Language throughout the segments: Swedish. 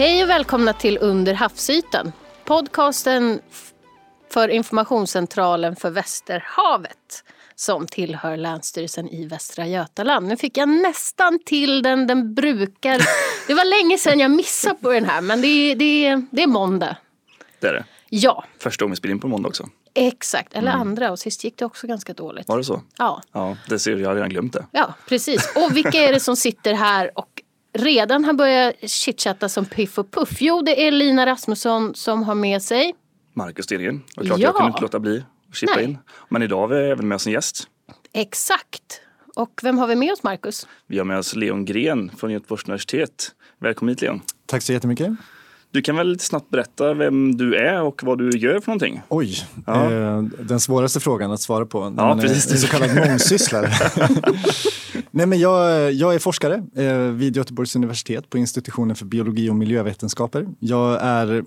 Hej och välkomna till Under havsytan. Podcasten för informationscentralen för Västerhavet som tillhör Länsstyrelsen i Västra Götaland. Nu fick jag nästan till den. Den brukar... Det var länge sedan jag missade på den här men det är, det är, det är måndag. Det är det. Ja, Första gången på måndag också. exakt. Eller andra och sist gick det också ganska dåligt. Var det så? Ja, Ja, det ser jag. Jag har redan glömt det. ja, precis. Och vilka är det som sitter här och redan har börjat chitchatta som Piff och Puff? Jo, det är Lina Rasmusson som har med sig Marcus. Och klart Ja. jag kunde inte låta bli att chippa Nej. in. Men idag har vi även med oss en gäst. Exakt. Och vem har vi med oss, Marcus? Vi har med oss Leon Gren från Göteborgs universitet. Välkommen hit Leon. Tack så jättemycket. Du kan väl lite snabbt berätta vem du är och vad du gör för någonting? Oj, Ja. eh, den svåraste frågan att svara på när Ja, man är precis. en så kallad mångsysslare. Nej, men jag, jag är forskare eh, vid Göteborgs universitet på institutionen för biologi och miljövetenskaper. Jag är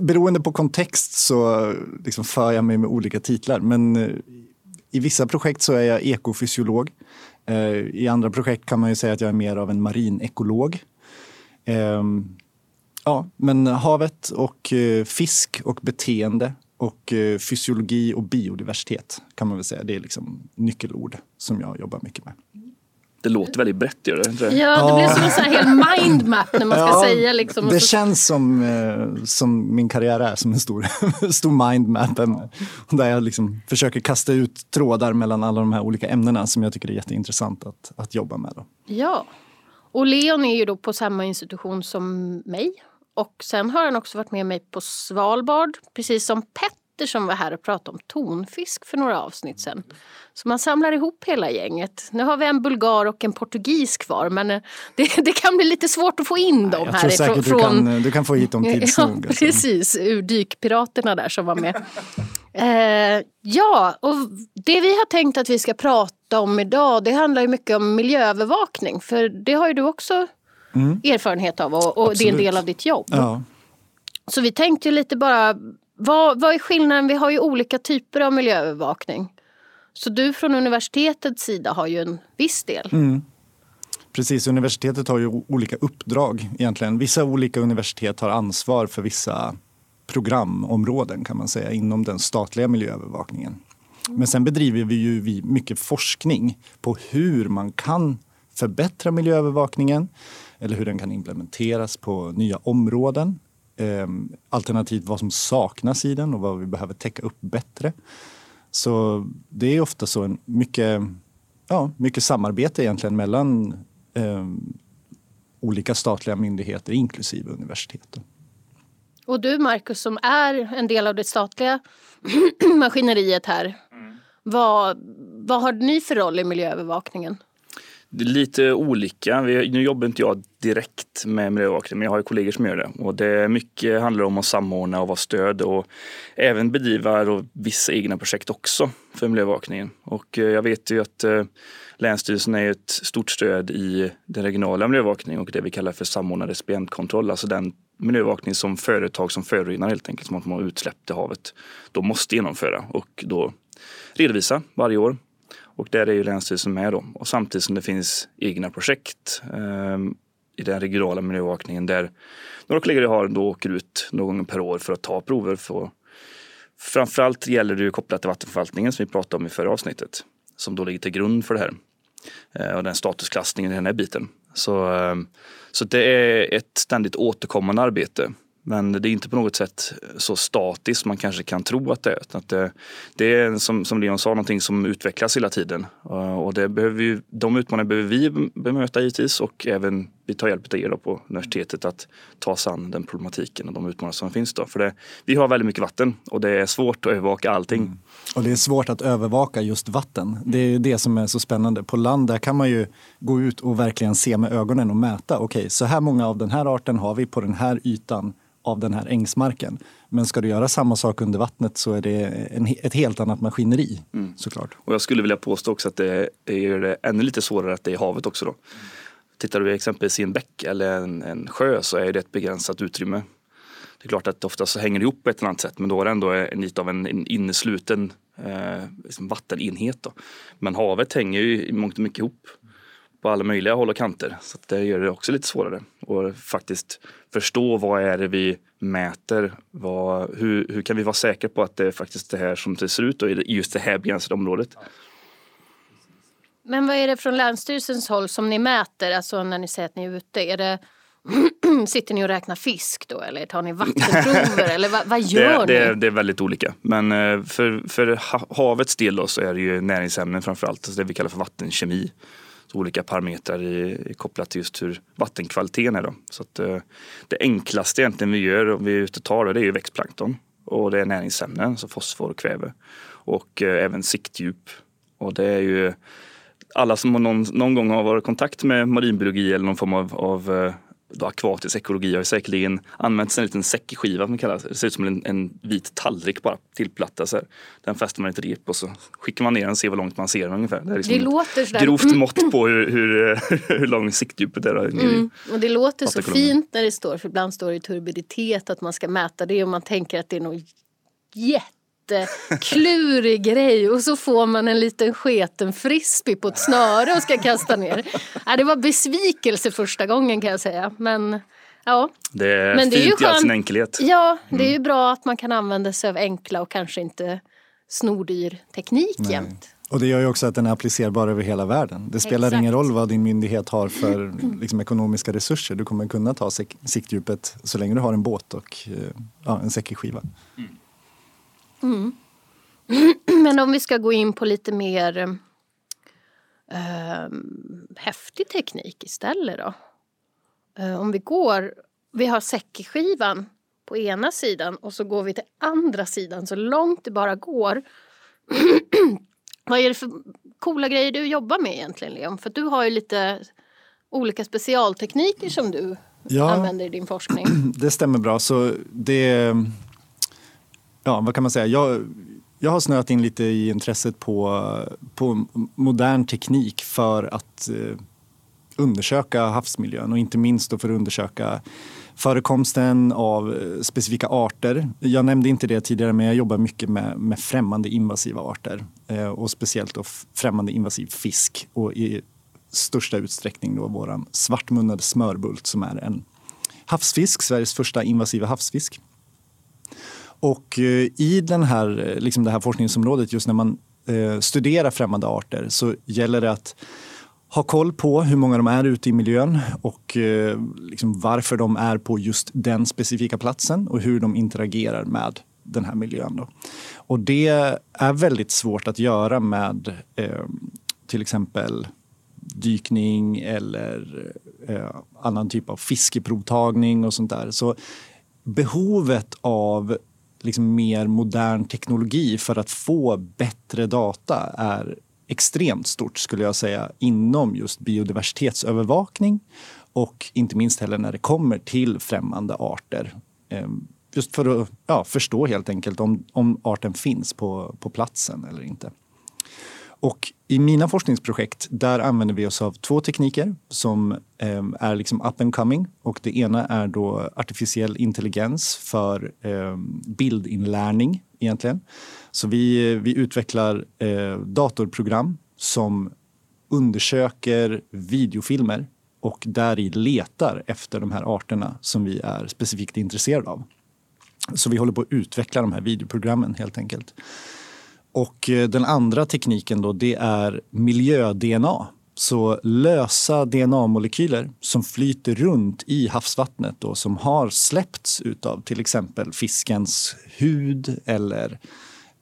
beroende på kontext så liksom för jag mig med olika titlar. Men eh, i vissa projekt så är jag ekofysiolog. Eh, I andra projekt kan man ju säga att jag är mer av en marinekolog. Ehm, ja, men havet och fisk och beteende och eh, fysiologi och biodiversitet kan man väl säga. Det är liksom nyckelord som jag jobbar mycket med. Det låter väldigt brett gör det inte det? Ja, det blir som en sån här hel mindmap när man ska Ja, säga liksom. Det så- känns som, eh, som min karriär är, som en stor, stor mindmap. Där jag liksom försöker kasta ut trådar mellan alla de här olika ämnena som jag tycker är jätteintressant att, att jobba med. Då. Ja. Och Leon är ju då på samma institution som mig. Och sen har han också varit med mig på Svalbard, precis som Petter som var här och pratade om tonfisk för några avsnitt sen. Så man samlar ihop hela gänget. Nu har vi en bulgar och en portugis kvar men eh, det, det kan bli lite svårt att få in dem Jag här tror säkert ifrån- du kan, du kan få hit dem tids Ja, nog. alltså. precis. Ur dykpiraterna där som var med. eh, ja, och det vi har tänkt att vi ska prata om idag det handlar ju mycket om miljöövervakning. För det har ju du också erfarenhet av och, och det är en del Mm. Av ditt jobb. Ja. Så vi tänkte ju lite bara, vad, vad är skillnaden? Vi har ju olika typer av miljöövervakning. Så du från universitetets sida har ju en viss del. Mm. Precis, universitetet har ju olika uppdrag egentligen. Vissa olika universitet har ansvar för vissa programområden kan man säga inom den statliga miljöövervakningen. Men sen bedriver vi ju mycket forskning på hur man kan förbättra miljöövervakningen eller hur den kan implementeras på nya områden. Eh, alternativt vad som saknas i den och vad vi behöver täcka upp bättre. Så det är ofta så en mycket, ja, mycket samarbete egentligen mellan eh, olika statliga myndigheter inklusive universiteten. Och du Marcus som är en del av det statliga maskineriet här. Vad, vad har ni för roll i miljöövervakningen? Det är lite olika. Vi, nu jobbar inte jag direkt med miljöövervakning men jag har ju kollegor som gör det. Och det är mycket handlar om att samordna och vara stöd och även bedriva då vissa egna projekt också för miljöövervakningen. Och eh, jag vet ju att eh, Länsstyrelsen är ett stort stöd i den regionala miljöövervakningen och det vi kallar för samordnad recipientkontroll. Alltså den miljöövervakning som företag som förorenar helt enkelt, som har utsläpp till havet, då måste genomföra och då redovisa varje år. Och där är ju Länsstyrelsen med då. Och samtidigt som det finns egna projekt eh, i den regionala miljöövervakningen där några kollegor jag har då åker ut någon gång per år för att ta prover. För, framförallt gäller det ju kopplat till vattenförvaltningen som vi pratade om i förra avsnittet. Som då ligger till grund för det här. Eh, och den statusklassningen i den här biten. Så, eh, så det är ett ständigt återkommande arbete. Men det är inte på något sätt så statiskt man kanske kan tro att det är. Att det, det är som, som Leon sa, någonting som utvecklas hela tiden. Eh, och det behöver vi, de utmaningarna behöver vi bemöta givetvis och även vi tar hjälp av er på universitetet att ta sig an den problematiken och de utmaningar som finns. Då. För det, vi har väldigt mycket vatten och det är svårt att övervaka allting. Mm. Och det är svårt att övervaka just vatten. Det är det som är så spännande. På land där kan man ju gå ut och verkligen se med ögonen och mäta. Okej, så här många av den här arten har vi på den här ytan av den här ängsmarken. Men ska du göra samma sak under vattnet så är det en, ett helt annat maskineri såklart. Och jag skulle vilja påstå också att det gör det ännu lite svårare att det är havet också. Då. Tittar du exempelvis i en bäck eller en, en sjö så är det ett begränsat utrymme. Det är klart att ofta så hänger det ihop på ett eller annat sätt men då är det ändå en, lite av en, en innesluten eh, liksom vattenenhet. Då. Men havet hänger ju i mångt och mycket ihop på alla möjliga håll och kanter. Så det gör det också lite svårare att faktiskt förstå vad är det vi mäter. Vad, hur, hur kan vi vara säkra på att det är faktiskt det här som det ser ut i just det här begränsade området. Men vad är det från Länsstyrelsens håll som ni mäter, alltså när ni säger att ni är ute? Är det Sitter ni och räknar fisk då eller tar ni vattenprover eller vad, vad gör det, ni? Det, det, är väldigt olika. Men eh, för, för havets del då så är det ju näringsämnen framförallt, alltså det vi kallar för vattenkemi. Så olika parametrar i, kopplat till just hur vattenkvaliteten är. Då. Så att, eh, det enklaste egentligen vi gör om vi är ute och tar det, det är ju växtplankton. Och det är näringsämnen, så fosfor och kväve. Och eh, även siktdjup. Och det är ju alla som någon, någon gång har varit i kontakt med marinbiologi eller någon form av, av eh, då akvatisk ekologi har säkerligen använt en liten säckskiva som kallas. Det ser ut som en, en vit tallrik bara tillplattad så här. Den fäster man ett rep och så skickar man ner den och ser hur långt man ser den ungefär. Det, är liksom det låter sådär. grovt mm. mått på hur, hur, hur lång siktdjupet är. Mm. Och det låter så fint när det står, för ibland står det i turbiditet att man ska mäta det och man tänker att det är något jätte jätteklurig grej och så får man en liten sketen frisbee på ett snöre och ska kasta ner. Ja, det var besvikelse första gången kan jag säga. Men ja. Det är Men det fint är ju i all sin enkelhet. Ja, det är ju mm. bra att man kan använda sig av enkla och kanske inte snordyr teknik Nej. jämt. Och det gör ju också att den är applicerbar över hela världen. Det spelar Exakt. ingen roll vad din myndighet har för liksom, ekonomiska resurser. Du kommer kunna ta siktdjupet så länge du har en båt och eh, ja, en säckskiva. Mm. Mm. Men om vi ska gå in på lite mer eh, häftig teknik istället då. Eh, om vi går, vi har säckskivan på ena sidan och så går vi till andra sidan så långt det bara går. Vad är det för coola grejer du jobbar med egentligen Leon? För du har ju lite olika specialtekniker som du ja, använder i din forskning. Det stämmer bra. Så det ja, vad kan man säga? Jag, jag har snöat in lite i intresset på, på modern teknik för att eh, undersöka havsmiljön och inte minst då för att undersöka förekomsten av eh, specifika arter. Jag nämnde inte det tidigare men jag jobbar mycket med, med främmande invasiva arter eh, och speciellt då främmande invasiv fisk och i största utsträckning då våran svartmunnade smörbult som är en havsfisk, Sveriges första invasiva havsfisk. Och eh, i den här, eh, liksom det här forskningsområdet, just när man eh, studerar främmande arter så gäller det att ha koll på hur många de är ute i miljön och eh, liksom varför de är på just den specifika platsen och hur de interagerar med den här miljön. Då. Och det är väldigt svårt att göra med eh, till exempel dykning eller eh, annan typ av fiskeprovtagning och sånt där. Så behovet av liksom mer modern teknologi för att få bättre data är extremt stort skulle jag säga inom just biodiversitetsövervakning och inte minst heller när det kommer till främmande arter. Ehm, just för att ja, förstå helt enkelt om, om arten finns på, på platsen eller inte. Och i mina forskningsprojekt där använder vi oss av två tekniker som eh, är liksom up and coming. Och det ena är då artificiell intelligens för eh, bildinlärning egentligen. Så vi, vi utvecklar eh, datorprogram som undersöker videofilmer och där i letar efter de här arterna som vi är specifikt intresserade av. Så vi håller på att utveckla de här videoprogrammen helt enkelt. Och eh, den andra tekniken då, det är miljö-DNA. Så lösa DNA-molekyler som flyter runt i havsvattnet och som har släppts av till exempel fiskens hud eller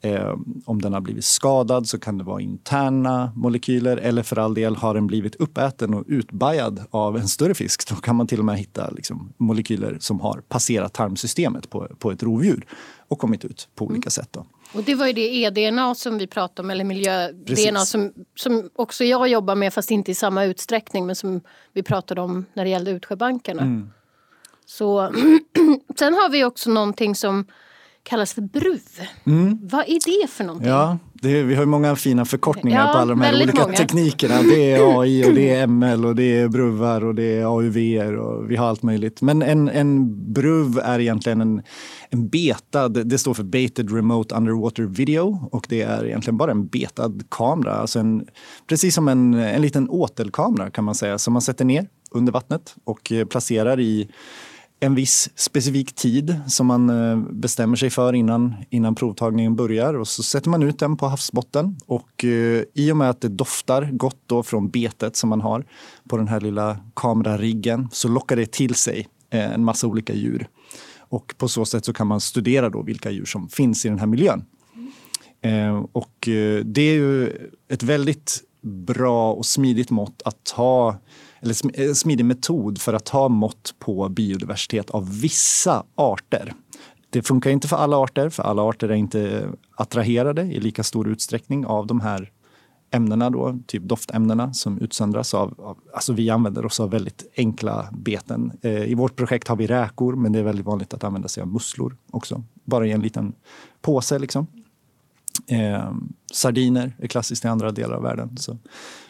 eh, om den har blivit skadad så kan det vara interna molekyler eller för all del har den blivit uppäten och utbajad av en större fisk. Då kan man till och med hitta liksom, molekyler som har passerat tarmsystemet på, på ett rovdjur och kommit ut på olika mm. sätt. Då. Och det var ju det e-DNA som vi pratade om, eller miljö-DNA som, som också jag jobbar med fast inte i samma utsträckning men som vi pratade om när det gällde utsjöbankarna. Mm. Så, sen har vi också någonting som kallas för BRUV. Mm. Vad är det för någonting? Ja, Det, vi har ju många fina förkortningar Ja, på alla de här olika många. teknikerna. Det är AI och det är ML och det är bruvar och det är AUV och vi har allt möjligt. Men en, en bruv är egentligen en, en beta, det, står för Baited Remote Underwater Video och det är egentligen bara en betad kamera. Alltså en, precis som en, en liten åtelkamera kan man säga som man sätter ner under vattnet och eh, placerar i en viss specifik tid som man eh, bestämmer sig för innan, innan provtagningen börjar. Och så sätter man ut den på havsbotten. Och eh, i och med att det doftar gott då från betet som man har på den här lilla kamerariggen så lockar det till sig eh, en massa olika djur. Och på så sätt så kan man studera då vilka djur som finns i den här miljön. Eh, och eh, det är ju ett väldigt bra och smidigt mått att ta eller eh, smidig metod för att ta mått på biodiversitet av vissa arter. Det funkar inte för alla arter, för alla arter är inte attraherade i lika stor utsträckning av de här ämnena, då, typ doftämnena som utsöndras av, av... Alltså vi använder oss av väldigt enkla beten. Eh, I vårt projekt har vi räkor, men det är väldigt vanligt att använda sig av musslor också. Bara i en liten påse liksom. Eh, sardiner är klassiskt i andra delar av världen. Så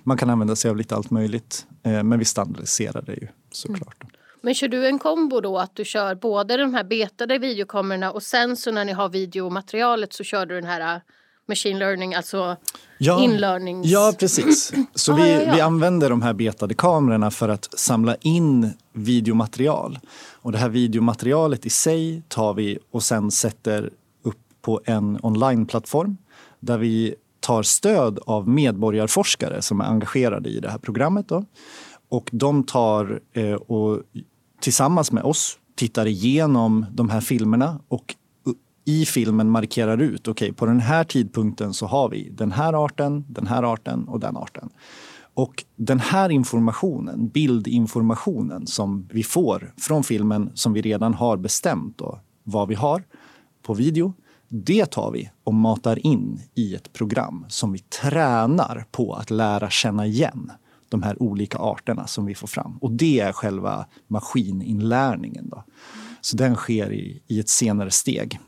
man kan använda sig av lite allt möjligt. Eh, men vi standardiserar det ju såklart. Men kör du en kombo då att du kör både de här betade videokamerorna och sen så när ni har videomaterialet så kör du den här äh, machine learning, alltså inlärnings... Ja, precis. Så Ah, vi, ja, ja. vi använder de här betade kamerorna för att samla in videomaterial. Och det här videomaterialet i sig tar vi och sen sätter upp på en onlineplattform där vi tar stöd av medborgarforskare som är engagerade i det här programmet. Då. Och de tar eh, och tillsammans med oss tittar igenom de här filmerna och i filmen markerar ut, okej på den här tidpunkten så har vi den här arten, den här arten och den arten. Och den här informationen, bildinformationen som vi får från filmen som vi redan har bestämt då, vad vi har på video, det tar vi och matar in i ett program som vi tränar på att lära känna igen de här olika arterna som vi får fram. Och det är själva maskininlärningen. Då. Så den sker i, i ett senare steg,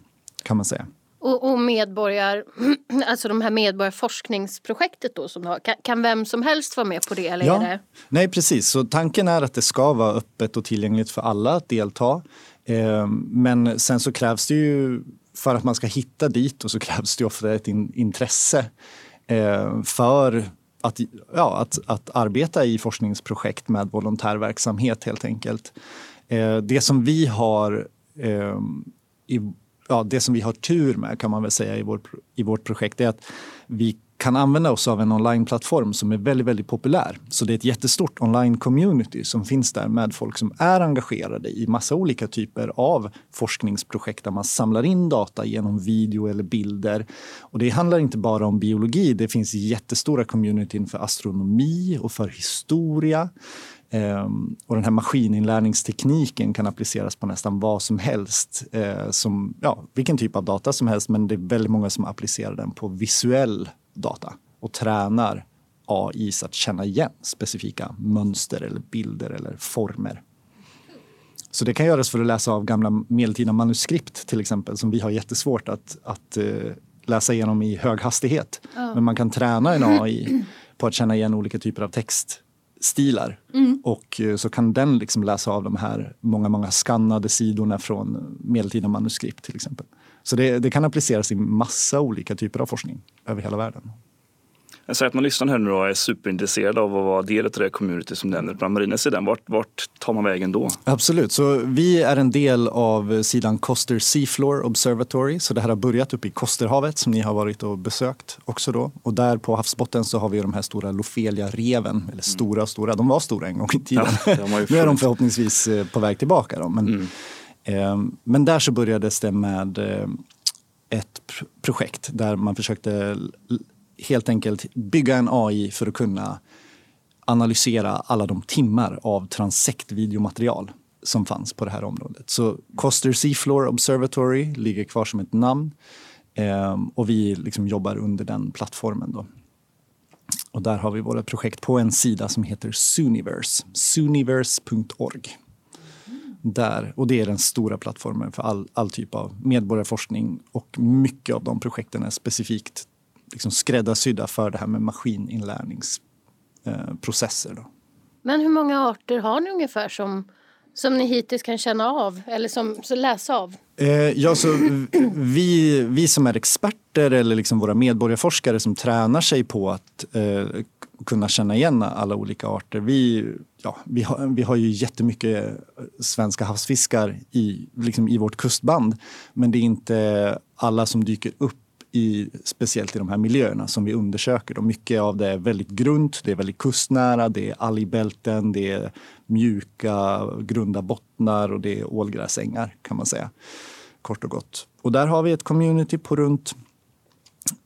kan man säga. Och, och medborgar, alltså de här medborgarforskningsprojektet då som du har, kan, kan vem som helst vara med på det eller är det? Nej, precis. Så tanken är att det ska vara öppet och tillgängligt för alla att delta. Eh, men sen så krävs det ju, för att man ska hitta dit, och så krävs det ofta ett in, intresse eh, för att, ja, att, att arbeta i forskningsprojekt med volontärverksamhet helt enkelt. Eh, det som vi har eh, i, ja, det som vi har tur med kan man väl säga i, vår, i vårt projekt är att vi kan använda oss av en onlineplattform som är väldigt, väldigt populär. Så det är ett jättestort online-community som finns där med folk som är engagerade i massa olika typer av forskningsprojekt där man samlar in data genom video eller bilder. Och det handlar inte bara om biologi. Det finns jättestora communityn för astronomi och för historia. Ehm, och den här maskininlärningstekniken kan appliceras på nästan vad som helst. Eh, som, ja, vilken typ av data som helst, men det är väldigt många som applicerar den på visuell data och tränar AI att känna igen specifika mönster eller bilder eller former. Så det kan göras för att läsa av gamla medeltida manuskript till exempel som vi har jättesvårt att, att eh, läsa igenom i hög hastighet. Men man kan träna en AI på att känna igen olika typer av textstilar. Och eh, så kan den liksom läsa av de här många, många skannade sidorna från medeltida manuskript till exempel. Så det, det kan appliceras i massa olika typer av forskning över hela världen. Jag säger att man lyssnar här nu och är superintresserad av att vara del av det community som nämner bland marinens sidan. Vart, vart tar man vägen då? Absolut. Så vi är en del av sidan Coster Seafloor Observatory. Så det här har börjat uppe i Kosterhavet som ni har varit och besökt också då. Och där på havsbotten så har vi de här stora Lofelia-reven. Eller stora och stora, de var stora en gång i tiden. Ja, nu är de förhoppningsvis eh, på väg tillbaka. Då. Men, eh, Ehm, men där så börjades det med eh, ett projekt där man försökte helt enkelt bygga en AI för att kunna analysera alla de timmar av transektvideomaterial som fanns på det här området. Så Coster Seafloor Observatory ligger kvar som ett namn ehm, och vi liksom jobbar under den plattformen. Då. Och där har vi våra projekt på en sida som heter Suniverse, suniverse.org. Där, och det är den stora plattformen för all, all typ av medborgarforskning och mycket av de projekten är specifikt liksom skräddarsydda för det här med maskininlärningsprocesser. Eh, Men hur många arter har ni ungefär som, som ni hittills kan känna av eller som, så läsa av? Eh, ja, så vi, vi som är experter eller liksom våra medborgarforskare som tränar sig på att eh, kunna känna igen alla olika arter. Vi, ja, vi, har, vi har ju jättemycket svenska havsfiskar i, liksom i vårt kustband men det är inte alla som dyker upp i, speciellt i de här miljöerna som vi undersöker. Och mycket av det är väldigt grunt, det är väldigt kustnära, det är algbälten, det är mjuka, grunda bottnar och det är ålgräsängar kan man säga. Kort och gott. Och där har vi ett community på runt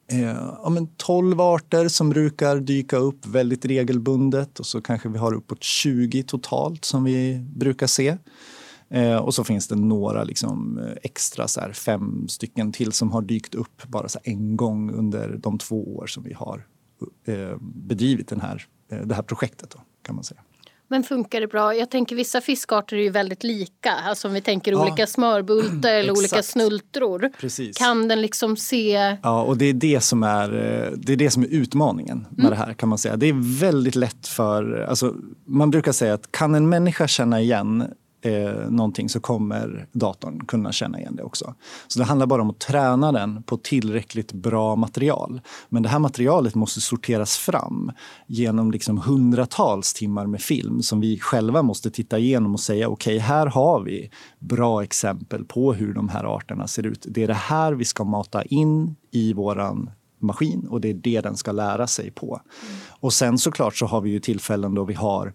eh, ja, men 12 arter som brukar dyka upp väldigt regelbundet och så kanske vi har uppåt 20 totalt som vi brukar se. Eh, och så finns det några liksom, eh, extra, så här, fem stycken till som har dykt upp bara så en gång under de två år som vi har eh, bedrivit den här, eh, det här projektet. Då, kan man säga. Men funkar det bra? Jag tänker vissa fiskarter är ju väldigt lika. Alltså om vi tänker ja. olika smörbultar eller olika snultror. Precis. Kan den liksom se... Ja, och det är det som är, eh, det är, det som är utmaningen med mm. det här kan man säga. Det är väldigt lätt för, alltså, man brukar säga att kan en människa känna igen eh, någonting så kommer datorn kunna känna igen det också. Så det handlar bara om att träna den på tillräckligt bra material. Men det här materialet måste sorteras fram genom liksom hundratals timmar med film som vi själva måste titta igenom och säga okej, okay, här har vi bra exempel på hur de här arterna ser ut. Det är det här vi ska mata in i våran maskin och det är det den ska lära sig på. Och sen såklart så har vi ju tillfällen då vi har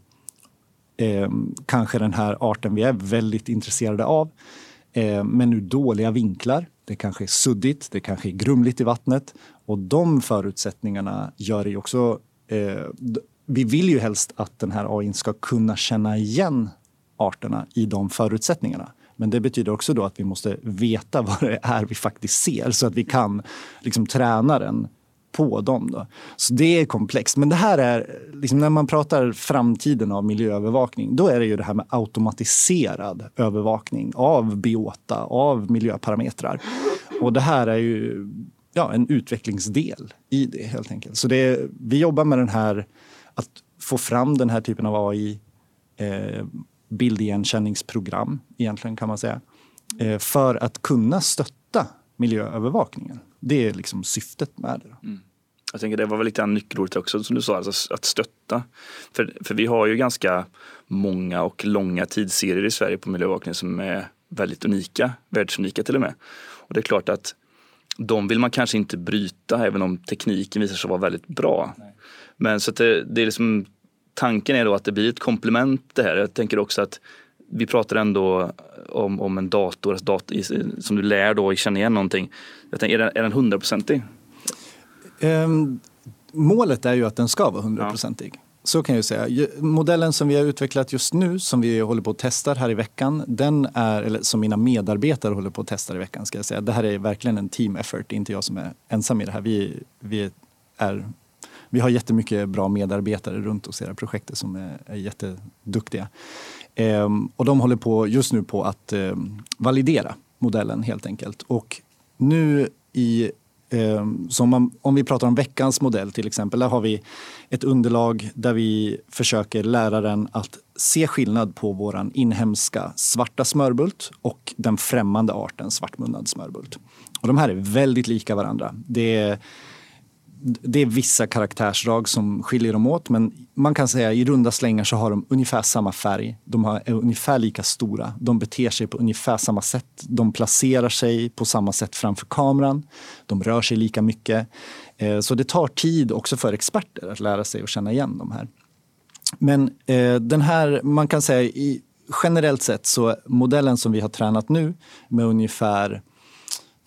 eh, kanske den här arten vi är väldigt intresserade av. Eh, men ur dåliga vinklar. Det kanske är suddigt, det kanske är grumligt i vattnet. Och de förutsättningarna gör det också... Eh, vi vill ju helst att den här AI ska kunna känna igen arterna i de förutsättningarna. Men det betyder också då att vi måste veta vad det är vi faktiskt ser så att vi kan liksom träna den på dem. Då. Så det är komplext. Men det här är, liksom när man pratar framtiden av miljöövervakning, då är det ju det här med automatiserad övervakning av biota, av miljöparametrar. Och det här är ju ja, en utvecklingsdel i det helt enkelt. Så det är, vi jobbar med den här, att få fram den här typen av AI, eh, bildigenkänningsprogram egentligen kan man säga, eh, för att kunna stötta miljöövervakningen. Det är liksom syftet med det. Mm. Jag tänker det var väl lite nyckelordet också som du sa, alltså att stötta. För, för vi har ju ganska många och långa tidsserier i Sverige på miljöövervakning som är väldigt unika, världsunika till och med. Och det är klart att de vill man kanske inte bryta även om tekniken visar sig vara väldigt bra. Nej. Men så det, det är liksom, tanken är då att det blir ett komplement det här. Jag tänker också att vi pratar ändå om, om en dator, dator som du lär då känna igen någonting. Jag tänker, är den, är den hundraprocentig? Um, målet är ju att den ska vara hundraprocentig. Ja. Så kan jag säga. Modellen som vi har utvecklat just nu, som vi håller på att testa här i veckan, den är, eller som mina medarbetare håller på att testa i veckan, ska jag säga. Det här är verkligen en team effort, det är inte jag som är ensam i det här. Vi, vi, är, vi har jättemycket bra medarbetare runt oss i det här projektet som är, är jätteduktiga. Ehm, och de håller på just nu på att eh, validera modellen helt enkelt. Och nu i eh, man, om vi pratar om veckans modell till exempel, där har vi ett underlag där vi försöker lära den att se skillnad på våran inhemska svarta smörbult och den främmande arten svartmunnad smörbult. Och de här är väldigt lika varandra. Det är, det är vissa karaktärsdrag som skiljer dem åt men man kan säga i runda slängar så har de ungefär samma färg. De är ungefär lika stora. De beter sig på ungefär samma sätt. De placerar sig på samma sätt framför kameran. De rör sig lika mycket. Eh, så det tar tid också för experter att lära sig och känna igen de här. Men eh, den här, man kan säga i, generellt sett så modellen som vi har tränat nu med ungefär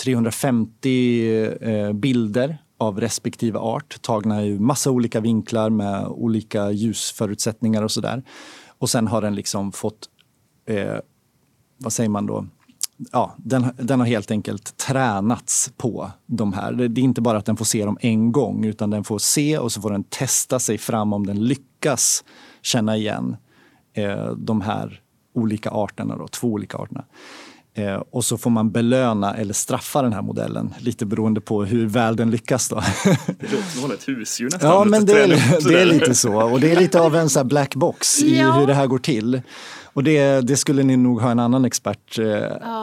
350 eh, bilder av respektive art tagna i massa olika vinklar med olika ljusförutsättningar och sådär. Och sen har den liksom fått, eh, vad säger man då, ja, den, den, har helt enkelt tränats på de här. Det är inte bara att den får se dem en gång utan den får se och så får den testa sig fram om den lyckas känna igen eh, de här olika arterna, då, två olika arterna. Eh, och så får man belöna eller straffa den här modellen, lite beroende på hur väl den lyckas. Då. Det låter som ett husdjur nästan. Ja, men det är, det är lite så. Och det är lite av en så här black box i Ja. hur det här går till. Och det, det skulle ni nog ha en annan expert eh,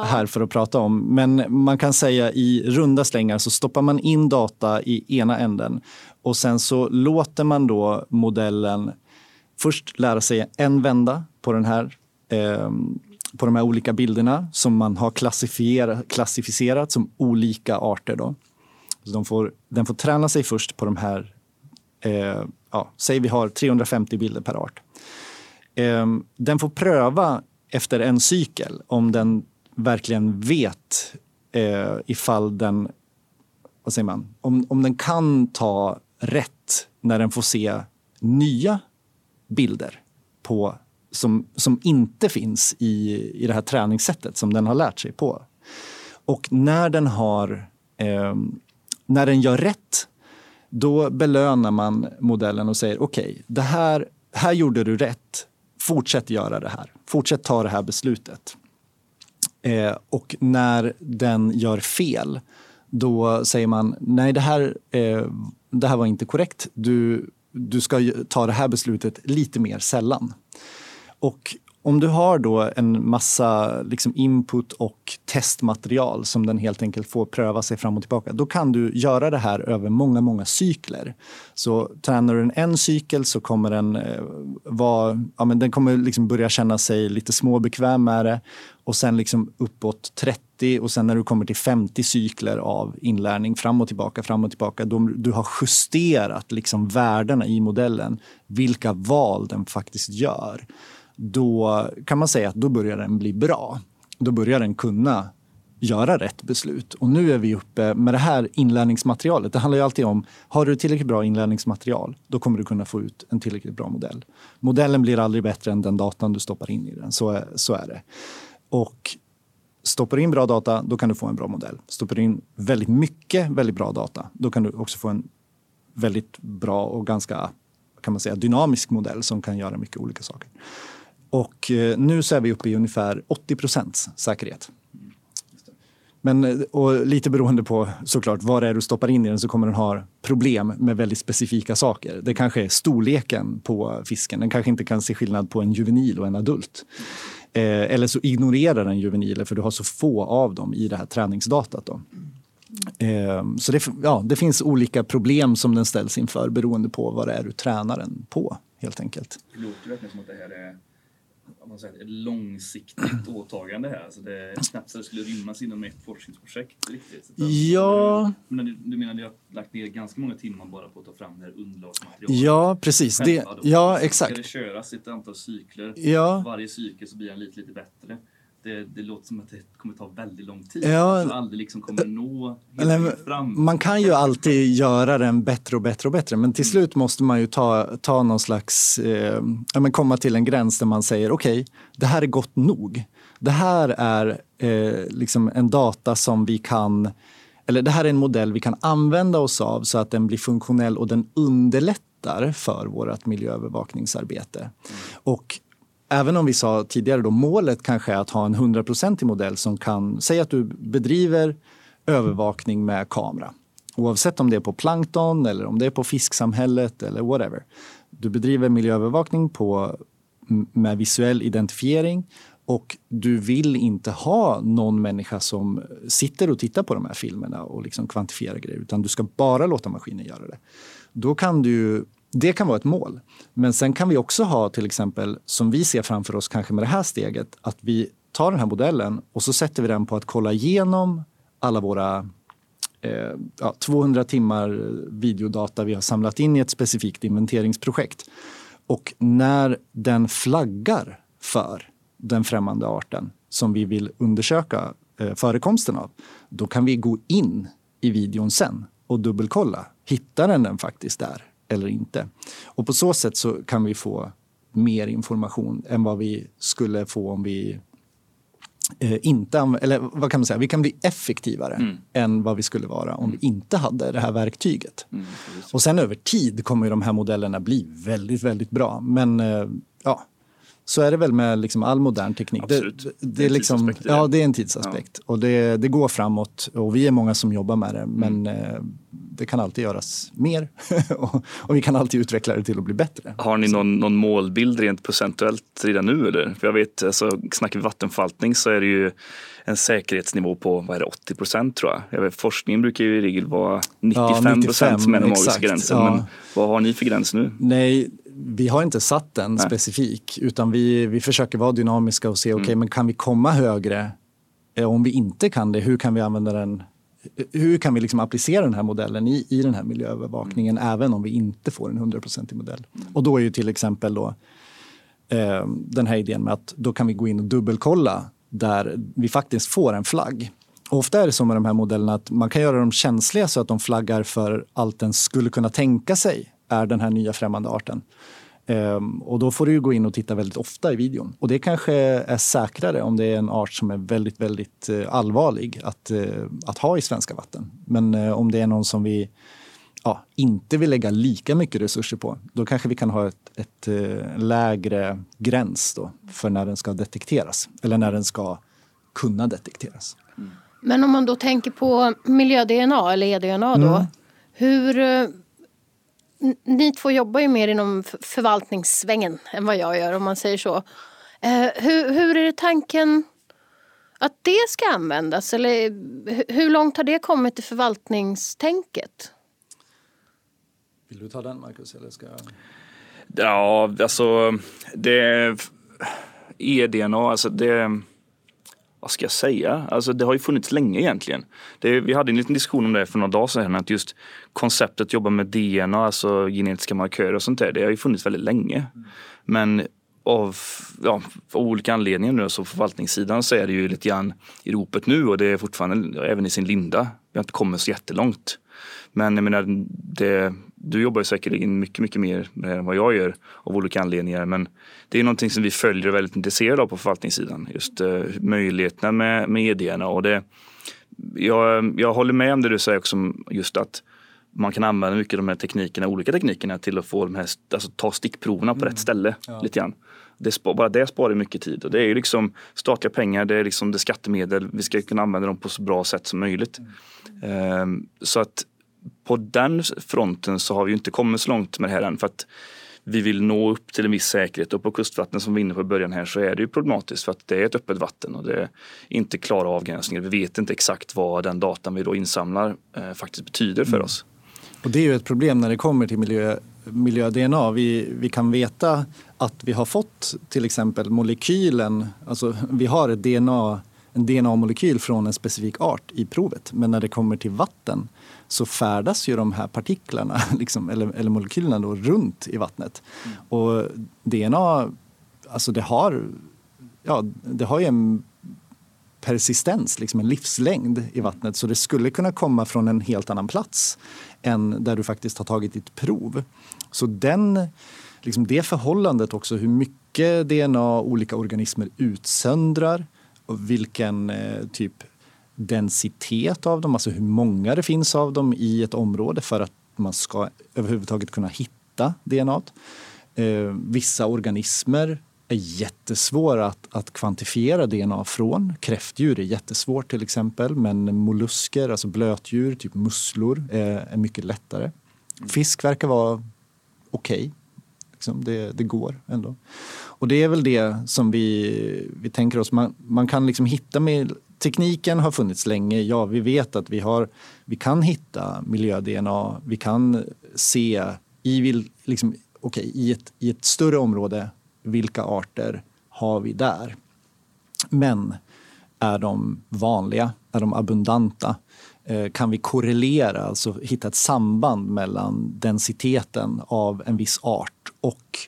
här för att prata om. Men man kan säga i runda slängar så stoppar man in data i ena änden och sen så låter man då modellen först lära sig en vända på den här eh, på de här olika bilderna som man har klassificerat, klassificerat som olika arter. Då. Så de får, den får träna sig först på de här, eh, ja, säg vi har 350 bilder per art. Eh, den får pröva efter en cykel om den verkligen vet eh, ifall den, vad säger man, om, om den kan ta rätt när den får se nya bilder på, som, som inte finns i, i det här träningssättet som den har lärt sig på. Och när den har eh, när den gör rätt, då belönar man modellen och säger okej, det här, här gjorde du rätt. Fortsätt göra det här. Fortsätt ta det här beslutet. Eh, och när den gör fel, då säger man nej, det här, eh, det här var inte korrekt. Du, du ska ta det här beslutet lite mer sällan. Och om du har då en massa liksom input och testmaterial som den helt enkelt får pröva sig fram och tillbaka, då kan du göra det här över många, många cykler. Så tränar du den en cykel så kommer den, eh, vara, ja, men den kommer liksom börja känna sig lite småbekväm med det och sen liksom uppåt 30 och sen när du kommer till 50 cykler av inlärning fram och tillbaka, fram och tillbaka, då du har justerat liksom värdena i modellen, vilka val den faktiskt gör då kan man säga att då börjar den bli bra. Då börjar den kunna göra rätt beslut. Och nu är vi uppe med det här inlärningsmaterialet. Det handlar ju alltid om, har du tillräckligt bra inlärningsmaterial, då kommer du kunna få ut en tillräckligt bra modell. Modellen blir aldrig bättre än den datan du stoppar in i den. Så är, så är det. Och stoppar du in bra data, då kan du få en bra modell. Stoppar du in väldigt mycket väldigt bra data, då kan du också få en väldigt bra och ganska kan man säga, dynamisk modell som kan göra mycket olika saker. Och eh, nu så är vi uppe i ungefär 80 procents säkerhet. Men, eh, och lite beroende på såklart vad det är du stoppar in i den så kommer den ha problem med väldigt specifika saker. Det kanske är storleken på fisken. Den kanske inte kan se skillnad på en juvenil och en adult. Eh, eller så ignorerar den juveniler för du har så få av dem i det här träningsdatat. Då. Eh, så det, ja, det finns olika problem som den ställs inför beroende på vad det är du tränar den på helt enkelt. Det låter verkligen som att det här är man säger, ett långsiktigt åtagande här. Alltså det är knappt så det skulle rymmas inom ett forskningsprojekt riktigt. Så Ja. Men du, menar att ni har lagt ner ganska många timmar bara på att ta fram det här underlagsmaterialet? Ja, precis. Det, ja, Sen exakt. Ska det köras ett antal cykler? Ja. Varje cykel så blir den lite, lite bättre. Det, det låter som att det kommer ta väldigt lång tid. Ja. Du aldrig liksom kommer nå Eller, fram. man kan ju alltid göra den bättre och bättre och bättre men till slut måste man ju ta, ta någon slags, eh, ja, men komma till en gräns där man säger okej, det här är gott nog. Det här är eh, liksom en data som vi kan, eller det här är en modell vi kan använda oss av så att den blir funktionell och den underlättar för vårt miljöövervakningsarbete. Och Även om vi sa tidigare då målet kanske är att ha en 100% modell som kan säga att du bedriver övervakning med kamera. Oavsett om det är på plankton eller om det är på fisksamhället eller whatever. Du bedriver miljöövervakning på, med visuell identifiering och du vill inte ha någon människa som sitter och tittar på de här filmerna och liksom kvantifierar grejer utan du ska bara låta maskinen göra det. Då kan du det kan vara ett mål. Men sen kan vi också ha till exempel, som vi ser framför oss kanske med det här steget, att vi tar den här modellen och så sätter vi den på att kolla igenom alla våra eh, ja, 200 timmar videodata vi har samlat in i ett specifikt inventeringsprojekt. Och när den flaggar för den främmande arten som vi vill undersöka eh, förekomsten av, då kan vi gå in i videon sen och dubbelkolla. Hittar den den faktiskt där? Eller inte. Och på så sätt så kan vi få mer information än vad vi skulle få om vi eh, inte eller vad kan man säga, vi kan bli effektivare mm. än vad vi skulle vara om vi inte hade det här verktyget. Mm, och sen över tid kommer de här modellerna bli väldigt, väldigt bra. Men eh, ja, Så är det väl med liksom all modern teknik. Absolut. Det, Det det, är liksom, tidsaspekt ja, det är en tidsaspekt. Och det, det går framåt och vi är många som jobbar med det. Men eh, det kan alltid göras mer och, och vi kan alltid utveckla det till att bli bättre. Har ni någon, någon målbild rent procentuellt redan nu eller? För jag vet, alltså, snackar vi vattenförvaltning så är det ju en säkerhetsnivå på vad är det, 80 procent tror jag. jag vet, forskningen brukar ju i regel vara 95 procent som är den magiska gränsen. Ja. Men vad har ni för gräns nu? Nej, vi har inte satt den Nej. specifik utan vi, vi försöker vara dynamiska och se, Mm. okej, men kan vi komma högre? Eh, Om vi inte kan det, hur kan vi använda den? Hur kan vi liksom applicera den här modellen i, i den här miljöövervakningen även om vi inte får en 100% modell? Och då är ju till exempel då eh, den här idén med att då kan vi gå in och dubbelkolla där vi faktiskt får en flagg. Och ofta är det så med de här modellerna att man kan göra dem känsliga så att de flaggar för allt den skulle kunna tänka sig är den här nya främmande arten. Ehm, och då får du gå in och titta väldigt ofta i videon. Och det kanske är säkrare om det är en art som är väldigt, väldigt eh, allvarlig att, eh, att ha i svenska vatten. Men eh, om det är någon som vi ja, inte vill lägga lika mycket resurser på, då kanske vi kan ha ett, ett lägre gräns då för när den ska detekteras. Eller när den ska kunna detekteras. Men om man då tänker på miljö-DNA eller e-DNA då. Mm. Hur... Ni två jobbar ju mer inom förvaltningssvängen än vad jag gör om man säger så. Eh, hur, hur är det tanken att det ska användas? Eller hu- hur långt har det kommit i förvaltningstänket? Vill du ta den, Marcus? Eller ska jag... Ja, alltså det e-DNA, alltså det vad ska jag säga? Alltså det har ju funnits länge egentligen. Det, vi hade en liten diskussion om det för några dagar sedan att just konceptet att jobba med DNA, alltså genetiska markörer och sånt där, det har ju funnits väldigt länge. Men av, ja, av olika anledningar nu, så förvaltningssidan så är det ju lite grann i ropet nu och det är fortfarande även i sin linda. Vi har inte kommit så jättelångt. Men jag menar, det, du jobbar ju säkerligen mycket, mycket mer med det än vad jag gör av olika anledningar. Men det är någonting som vi följer och är väldigt intresserade av på förvaltningssidan. Just eh, möjligheterna med, med idéerna. Och det, jag, jag håller med om det du säger också, just att man kan använda mycket av de här teknikerna, olika teknikerna till att få de här, alltså ta stickproverna på rätt ställe. Lite grann. Det bara det sparar mycket tid och det är ju liksom statliga pengar, det är liksom det skattemedel. Vi ska kunna använda dem på så bra sätt som möjligt. Ehm, så att på den fronten så har vi inte kommit så långt med det här än för att vi vill nå upp till en viss säkerhet och på kustvatten som vi var inne på i början här så är det ju problematiskt för att det är ett öppet vatten och det är inte klara avgränsningar. Vi vet inte exakt vad den datan vi då insamlar eh, faktiskt betyder för oss. Och det är ju ett problem när det kommer till miljö, miljö-DNA. Vi, vi kan veta att vi har fått till exempel molekylen, alltså vi har ett DNA, en DNA-molekyl från en specifik art i provet. Men när det kommer till vatten så färdas ju de här partiklarna, liksom, eller, eller molekylerna då, runt i vattnet. Och DNA, alltså det har, ja, det har ju en persistens, liksom en livslängd i vattnet. Så det skulle kunna komma från en helt annan plats än där du faktiskt har tagit ditt prov. Så den, liksom det förhållandet också, hur mycket DNA olika organismer utsöndrar och vilken eh, typ densitet av dem, alltså hur många det finns av dem i ett område för att man ska överhuvudtaget kunna hitta DNA. Eh, vissa organismer är jättesvåra att, att kvantifiera DNA från. Kräftdjur är jättesvårt till exempel, men mollusker, alltså blötdjur, typ musslor, är, är mycket lättare. Fisk verkar vara okej. Liksom det, det går ändå. Och det är väl det som vi, vi tänker oss. Man, man kan liksom hitta med, tekniken har funnits länge. Ja, vi vet att vi, har, vi kan hitta miljö-DNA. Vi kan se i, vil, liksom, okay, i, ett, i ett större område vilka arter har vi där. Men är de vanliga? Är de abundanta? Eh, kan vi korrelera, alltså hitta ett samband mellan densiteten av en viss art och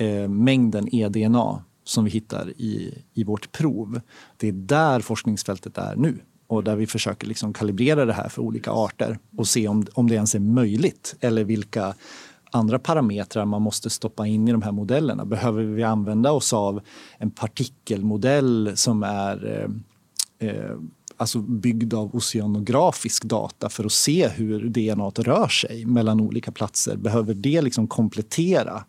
eh, mängden eDNA som vi hittar i, i vårt prov? Det är där forskningsfältet är nu och där vi försöker liksom kalibrera det här för olika arter och se om, om det ens är möjligt eller vilka andra parametrar man måste stoppa in i de här modellerna. Behöver vi använda oss av en partikelmodell som är eh, eh, alltså byggd av oceanografisk data för att se hur DNA rör sig mellan olika platser? Behöver det liksom komplettera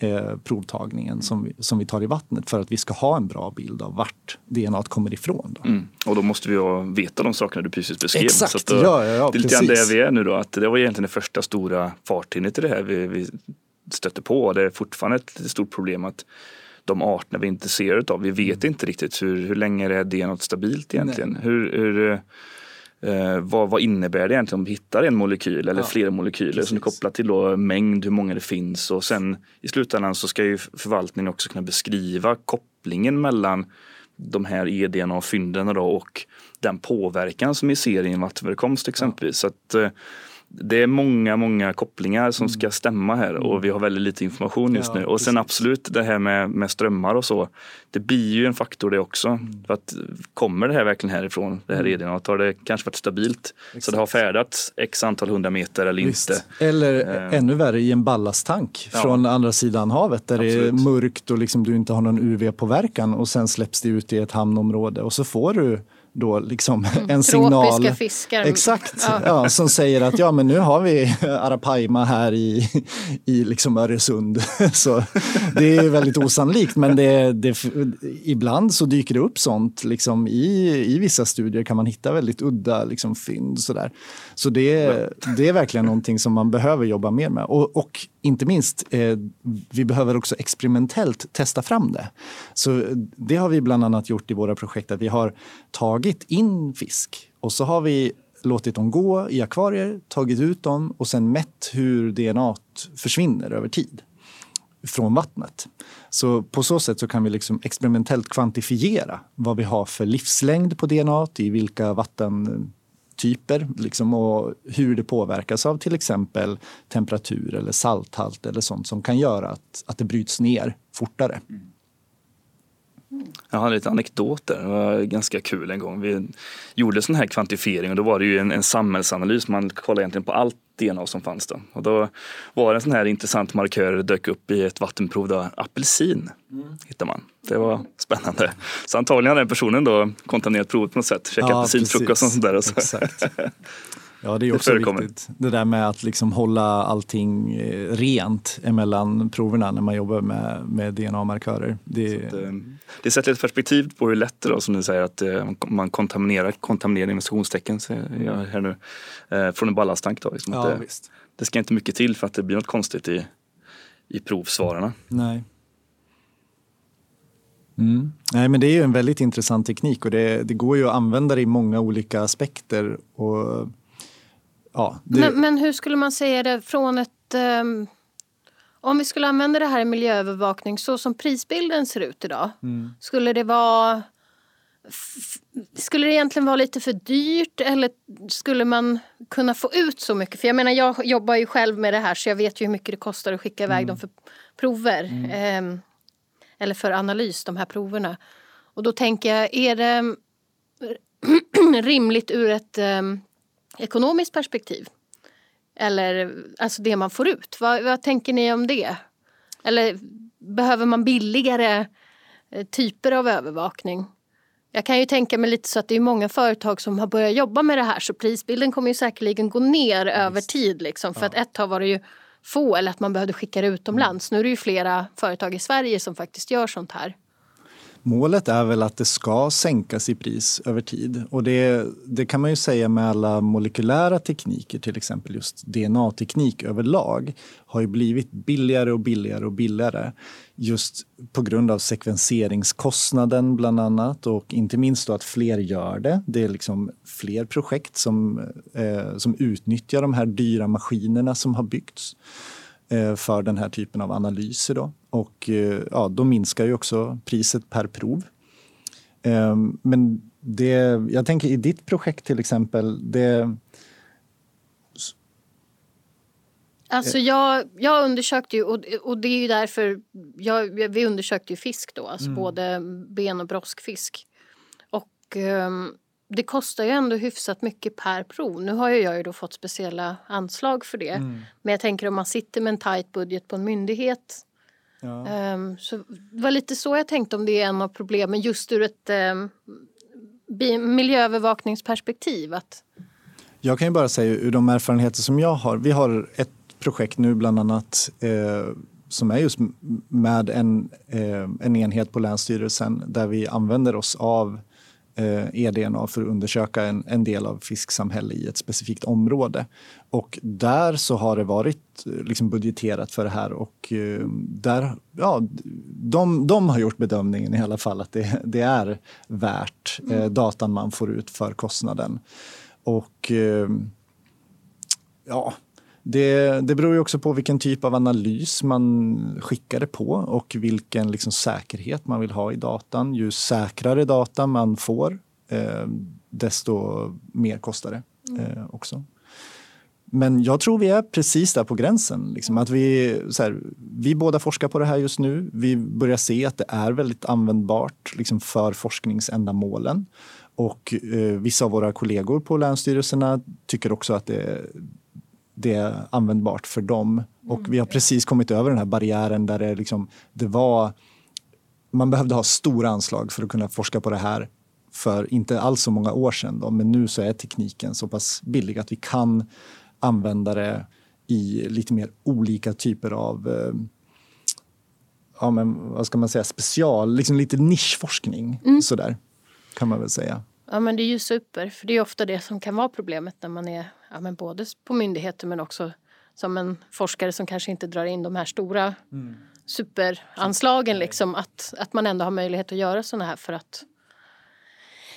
eh, provtagningen som vi, som vi tar i vattnet för att vi ska ha en bra bild av vart DNA kommer ifrån. Då. Mm. Och då måste vi veta de sakerna du precis beskrev. Exakt, så att, då, ja, ja, ja, det är lite grann där vi är nu då. Att det var egentligen det första stora farthindret i det här vi, vi stötte på. Det är fortfarande ett stort problem att de arterna vi är intresserade av, vi vet mm. inte riktigt hur, hur länge är DNA stabilt egentligen. Hur, hur Eh, vad, vad, innebär det egentligen om vi hittar en molekyl eller ja, flera molekyler precis. som är kopplat till då mängd, hur många det finns och sen i slutändan så ska ju förvaltningen också kunna beskriva kopplingen mellan de här eDNA-fynden och den påverkan som vi ser i en vattenförekomst exempelvis. Ja. Så att, eh, det är många, många kopplingar som ska mm. stämma här och vi har väldigt lite information just ja, nu. Och precis. sen absolut det här med, med strömmar och så. Det blir ju en faktor det också. Mm. För att kommer det här verkligen härifrån, det här mm. EDNA, har det kanske varit stabilt. Exakt. Så det har färdats x antal hundra meter eller Visst. inte. Eller eh. ännu värre i en ballasttank ja. från andra sidan havet där absolut. det är mörkt och liksom du inte har någon UV-påverkan och sen släpps det ut i ett hamnområde och så får du då liksom mm, en signal. Fiskar. Exakt, ja. ja. som säger att ja men nu har vi arapaima här i, i liksom Öresund. så det är väldigt osannolikt men det, det, ibland så dyker det upp sånt. Liksom i, I vissa studier kan man hitta väldigt udda liksom, fynd. Sådär. Så det, det är verkligen någonting som man behöver jobba mer med. Och, och inte minst, eh, vi behöver också experimentellt testa fram det. Så eh, det har vi bland annat gjort i våra projekt. Att vi har tagit in fisk och så har vi låtit dem gå i akvarier, tagit ut dem och sen mätt hur DNA försvinner över tid från vattnet. Så på så sätt så kan vi liksom experimentellt kvantifiera vad vi har för livslängd på DNA, i vilka vatten typer liksom, och hur det påverkas av till exempel temperatur eller salthalt eller sånt som kan göra att, att det bryts ner fortare. Jag har lite anekdoter. det var ganska kul en gång. Vi gjorde sån här kvantifiering och då var det ju en, en samhällsanalys. Man kollade egentligen på allt DNA som fanns då. Och då var det en sån här intressant markör dök upp i ett vattenprov där apelsin mm. hittar man. Det var spännande. Så antagligen har den personen då kontaminerat provet på något sätt. Käkat ja, apelsinfrukost och sånt där. Och så. Ja, det är också det viktigt. Det där med att liksom hålla allting eh, rent emellan proverna när man jobbar med, med DNA-markörer. Det... det, det sätter ett perspektiv på hur lätt det är som ni säger att eh, man kontaminerar, kontaminering med citationstecken här nu, eh, från en ballastank. Då, liksom ja, det, visst. det ska inte mycket till för att det blir något konstigt i, i provsvararna. Nej. Mm. Nej, men det är ju en väldigt intressant teknik och det, det går ju att använda det i många olika aspekter. Och ja, det... men, men, hur skulle man säga det från ett... Um, om vi skulle använda det här i miljöövervakning så som prisbilden ser ut idag. Mm. Skulle det vara... Skulle det egentligen vara lite för dyrt eller skulle man kunna få ut så mycket? För jag menar jag jobbar ju själv med det här så jag vet ju hur mycket det kostar att skicka iväg mm. dem för prover. Mm. Eh, eller för analys, de här proverna. Och då tänker jag, är det rimligt ur ett eh, ekonomiskt perspektiv? Eller alltså det man får ut. Vad, vad tänker ni om det? Eller behöver man billigare eh, typer av övervakning? Jag kan ju tänka mig lite så att det är många företag som har börjat jobba med det här så prisbilden kommer ju säkerligen gå ner Just. över tid. Liksom. För ja. att ett tag var det ju få eller att man behövde skicka det utomlands. Nu är det ju flera företag i Sverige som faktiskt gör sånt här. Målet är väl att det ska sänkas i pris över tid. Och det, det kan man ju säga med alla molekylära tekniker, till exempel just DNA-teknik överlag har ju blivit billigare och billigare och billigare just på grund av sekvenseringskostnaden bland annat och inte minst då att fler gör det. Det är liksom fler projekt som, eh, som utnyttjar de här dyra maskinerna som har byggts. Eh, för den här typen av analyser. Då. Och eh, ja, då minskar ju också priset per prov. Eh, men det, jag tänker i ditt projekt till exempel, det... Alltså jag, jag undersökte ju, och, och det är ju därför, jag, vi undersökte ju fisk då, alltså mm. både ben och broskfisk. Och um, det kostar ju ändå hyfsat mycket per prov. Nu har ju jag ju då fått speciella anslag för det. Mm. Men jag tänker om man sitter med en tajt budget på en myndighet. Ja. Um, så det var lite så jag tänkte om det är en av problemen just ur ett um, miljöövervakningsperspektiv. Att... Jag kan ju bara säga ur de erfarenheter som jag har. Vi har ett projekt nu bland annat eh, som är just med en, eh, en enhet på Länsstyrelsen där vi använder oss av eDNA för att undersöka en, en del av fisksamhälle i ett specifikt område. Och där så har det varit eh, liksom budgeterat för det här och eh, där, ja, de, de har gjort bedömningen i alla fall att det, det är värt eh, mm. datan man får ut för kostnaden. Och eh, ja, det, det beror ju också på vilken typ av analys man skickar det på och vilken liksom säkerhet man vill ha i datan. Ju säkrare data man får, eh, desto mer kostar det eh, också. Men jag tror vi är precis där på gränsen. Liksom, att vi, här, vi båda forskar på det här just nu. Vi börjar se att det är väldigt användbart liksom, för forskningsändamålen. Och eh, vissa av våra kollegor på länsstyrelserna tycker också att det det är användbart för dem. Och vi har precis kommit över den här barriären där det, liksom, det var... Man behövde ha stora anslag för att kunna forska på det här för inte alls så många år sedan. Då, men nu så är tekniken så pass billig att vi kan använda det i lite mer olika typer av eh, ja, men, vad ska man säga, special, liksom lite nischforskning. Mm. Sådär, kan man väl säga. Ja men det är ju super, för det är ofta det som kan vara problemet när man är ja, men både på myndigheter men också som en forskare som kanske inte drar in de här stora mm. superanslagen. Liksom, att, att man ändå har möjlighet att göra sådana här för att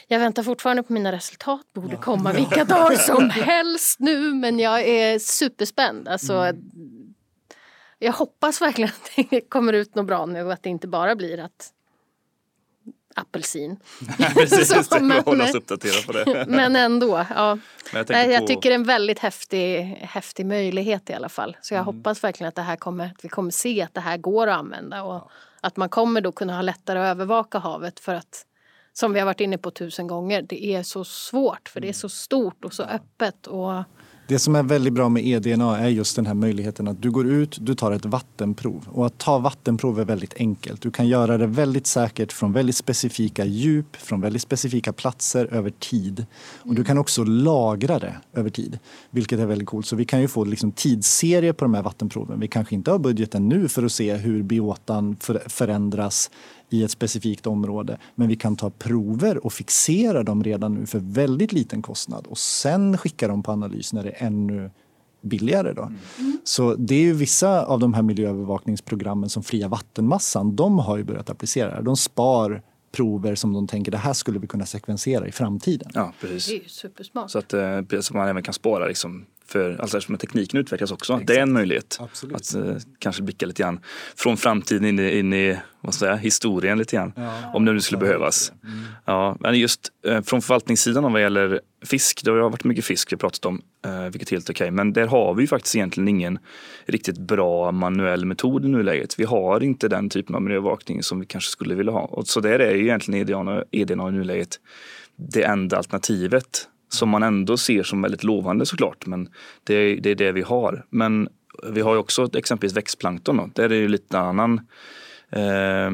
jag väntar fortfarande på mina resultat, borde komma vilka dagar som helst nu men jag är superspänd. Alltså, mm. Jag hoppas verkligen att det kommer ut något bra nu och att det inte bara blir att apelsin. Precis, så, men, hålla oss uppdaterade på det. men ändå. Ja. Men jag, jag på... tycker det är en väldigt häftig, häftig möjlighet i alla fall. Så jag mm. hoppas verkligen att, det här kommer, att vi kommer se att det här går att använda och ja. att man kommer då kunna ha lättare att övervaka havet för att som vi har varit inne på tusen gånger, det är så svårt för det är mm. så stort och så öppet. Och det som är väldigt bra med eDNA är just den här möjligheten att du går ut, du tar ett vattenprov. Och att ta vattenprov är väldigt enkelt. Du kan göra det väldigt säkert från väldigt specifika djup, från väldigt specifika platser över tid. Och du kan också lagra det över tid, vilket är väldigt coolt. Så vi kan ju få liksom tidsserier på de här vattenproven. Vi kanske inte har budgeten nu för att se hur biotan förändras i ett specifikt område. Men vi kan ta prover och fixera dem redan nu för väldigt liten kostnad och sen skicka dem på analys när det är ännu billigare. Då. Mm. Så det är ju vissa av de här miljöövervakningsprogrammen som Fria vattenmassan, de har ju börjat applicera. De spar prover som de tänker det här skulle vi kunna sekvensera i framtiden. Ja, precis. Det är ju supersmart. Så att, eh, så man även kan spara liksom för alltså eftersom tekniken utvecklas också. Exakt. Det är en möjlighet Absolut. att eh, kanske blicka lite grann från framtiden in i, in i vad säger, historien lite grann. Ja, om det nu skulle behövas. Mm. Ja, men just eh, från förvaltningssidan vad gäller fisk, det har varit mycket fisk vi pratat om, eh, vilket är helt okej. Okay. Men där har vi faktiskt egentligen ingen riktigt bra manuell metod i nuläget. Vi har inte den typen av miljöövervakning som vi kanske skulle vilja ha. Och så där är ju egentligen EDNA, EDNA i nuläget det enda alternativet som man ändå ser som väldigt lovande såklart. Men det, är det, är det vi har. Men vi har ju också exempelvis växtplankton. Då. Där är det ju lite annan eh,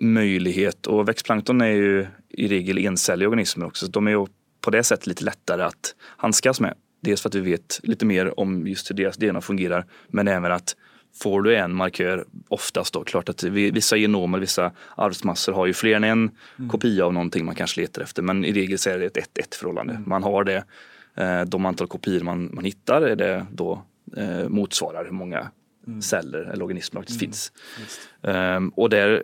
möjlighet. Och växtplankton är ju i regel encelliga organismer också. Så de är ju på det sättet lite lättare att handskas med. Dels för att vi vet lite mer om just hur deras DNA fungerar. Men även att får du en markör, oftast då, klart att vissa genomer, vissa arvsmassor har ju fler än en mm. kopia av någonting man kanske letar efter. Men i regel så är det ett 1-1 förhållande. Mm. Man har det, eh, de antal kopior man, man hittar är det då eh, motsvarar hur många mm. celler eller organismer det mm. finns. Um, och där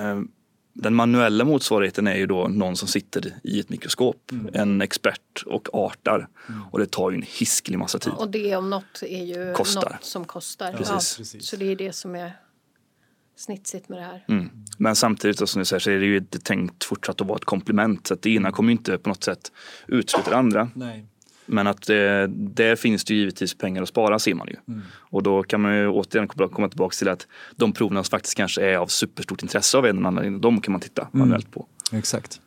um, den manuella motsvarigheten är ju då någon som sitter i ett mikroskop, mm. en expert och artar. Mm. Och det tar ju en hiskelig massa tid. Och det om något är ju kostar. något som kostar. Precis. Ja, så det är det som är snitsigt med det här. Mm. Men samtidigt som du säger så är det ju tänkt fortsatt att vara ett komplement. Så att det ena kommer inte på något sätt utesluta det andra. Nej. Men att eh, där finns det givetvis pengar att spara ser man ju. Mm. Och då kan man ju återigen komma tillbaka till att de proverna som faktiskt kanske är av superstort intresse av en eller annan, de kan man titta mm. manuellt på. Exakt.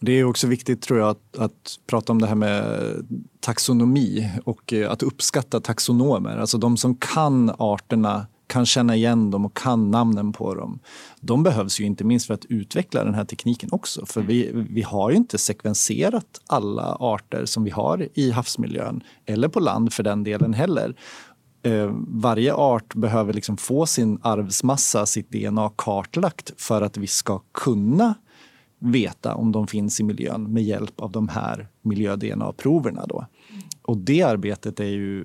Det är också viktigt tror jag att, att, prata om det här med taxonomi och eh, att uppskatta taxonomer. Alltså de som kan arterna kan känna igen dem och kan namnen på dem. De behövs ju inte minst för att utveckla den här tekniken också. För vi, vi har ju inte sekvenserat alla arter som vi har i havsmiljön eller på land för den delen heller. Eh, varje art behöver liksom få sin arvsmassa, sitt DNA kartlagt för att vi ska kunna veta om de finns i miljön med hjälp av de här miljö-DNA-proverna. Och det arbetet är ju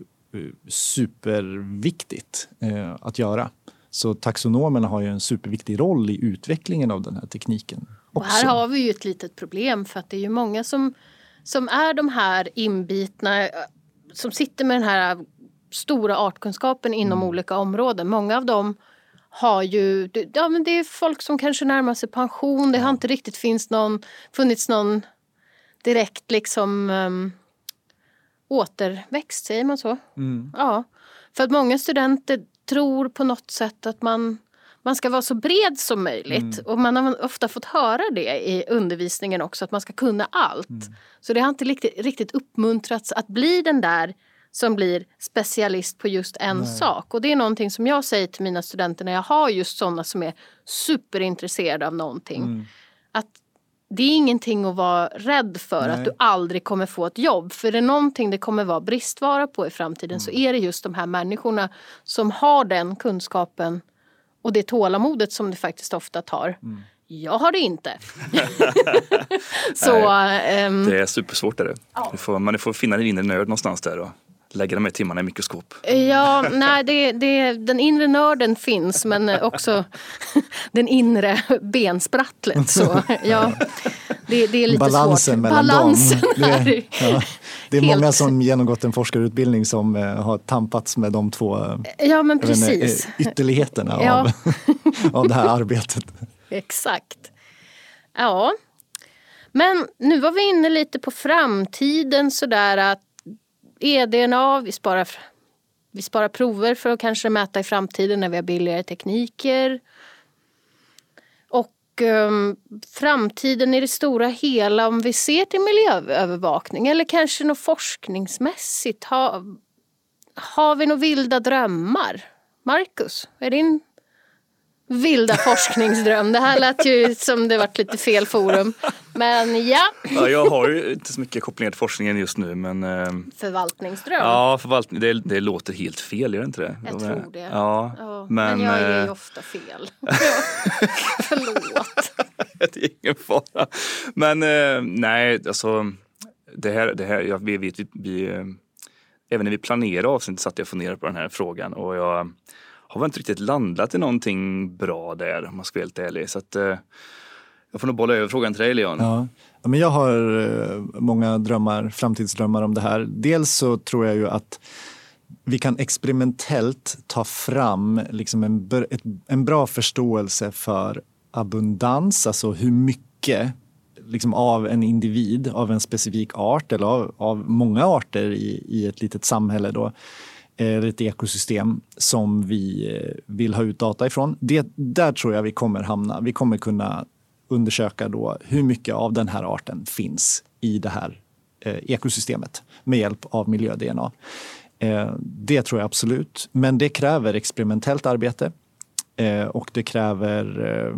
superviktigt eh, att göra. Så taxonomerna har ju en superviktig roll i utvecklingen av den här tekniken. Och här har vi ju ett litet problem för att det är ju många som, som är de här inbitna eh, som sitter med den här stora artkunskapen inom mm. olika områden. Många av dem har ju, ja men det är folk som kanske närmar sig pension. Det har inte riktigt finns någon, funnits någon direkt liksom um, återväxt, säger man så? Mm. Ja. För att många studenter tror på något sätt att man, man ska vara så bred som möjligt. Mm. Och man har ofta fått höra det i undervisningen också, att man ska kunna allt. Mm. Så det har inte riktigt, riktigt uppmuntrats att bli den där som blir specialist på just en Nej. sak. Och det är någonting som jag säger till mina studenter när jag har just sådana som är superintresserade av någonting. Mm. Att det är ingenting att vara rädd för Nej. att du aldrig kommer få ett jobb. För det är någonting det kommer vara bristvara på i framtiden mm. så är det just de här människorna som har den kunskapen och det tålamodet som det faktiskt ofta tar. Mm. Jag har det inte. så, um, det är supersvårt. Är det. Ja. Får, man får finna din inre nöd någonstans där. Och lägga de här timmarna i mikroskop? Ja, nej, det, det, den inre nörden finns men också den inre bensprattlet. Så, ja, det, det är lite Balansen svårt. mellan Balansen dem. Det är, ja, det är helt... många som genomgått en forskarutbildning som eh, har tampats med de två ja, men precis. Inte, ytterligheterna ja. av, av det här arbetet. Exakt. Ja. Men nu var vi inne lite på framtiden sådär att e-DNA, vi sparar, vi sparar prover för att kanske mäta i framtiden när vi har billigare tekniker. Och um, framtiden i det stora hela, om vi ser till miljöövervakning eller kanske något forskningsmässigt, har, har vi några vilda drömmar? Marcus, är din vilda forskningsdröm. Det här lät ju som det varit lite fel forum. Men ja. ja jag har ju inte så mycket kopplingar till forskningen just nu men eh, Förvaltningsdröm? Ja, förvaltning, det, det låter helt fel, gör det inte det? Jag tror det. Ja, ja men, men jag ger ju eh, ofta fel. Förlåt. det är ingen fara. Men eh, nej, alltså det här, det här jag vet, vi, vi, även när vi planerade avsnittet satt jag och funderade på den här frågan och jag har väl inte riktigt landat i någonting bra där om man ska vara helt ärlig. Så att, eh, jag får nog bolla över frågan till dig Leon. Ja. ja. men jag har eh, många drömmar, framtidsdrömmar om det här. Dels så tror jag ju att vi kan experimentellt ta fram liksom en, ett, en bra förståelse för abundans, alltså hur mycket liksom av en individ, av en specifik art eller av, av många arter i, i ett litet samhälle. Då, Eh, eller ett ekosystem som vi eh, vill ha ut data ifrån. Det, där tror jag vi kommer hamna. Vi kommer kunna undersöka då hur mycket av den här arten finns i det här eh, ekosystemet med hjälp av miljö-DNA. Eh, det tror jag absolut, men det kräver experimentellt arbete eh, och det kräver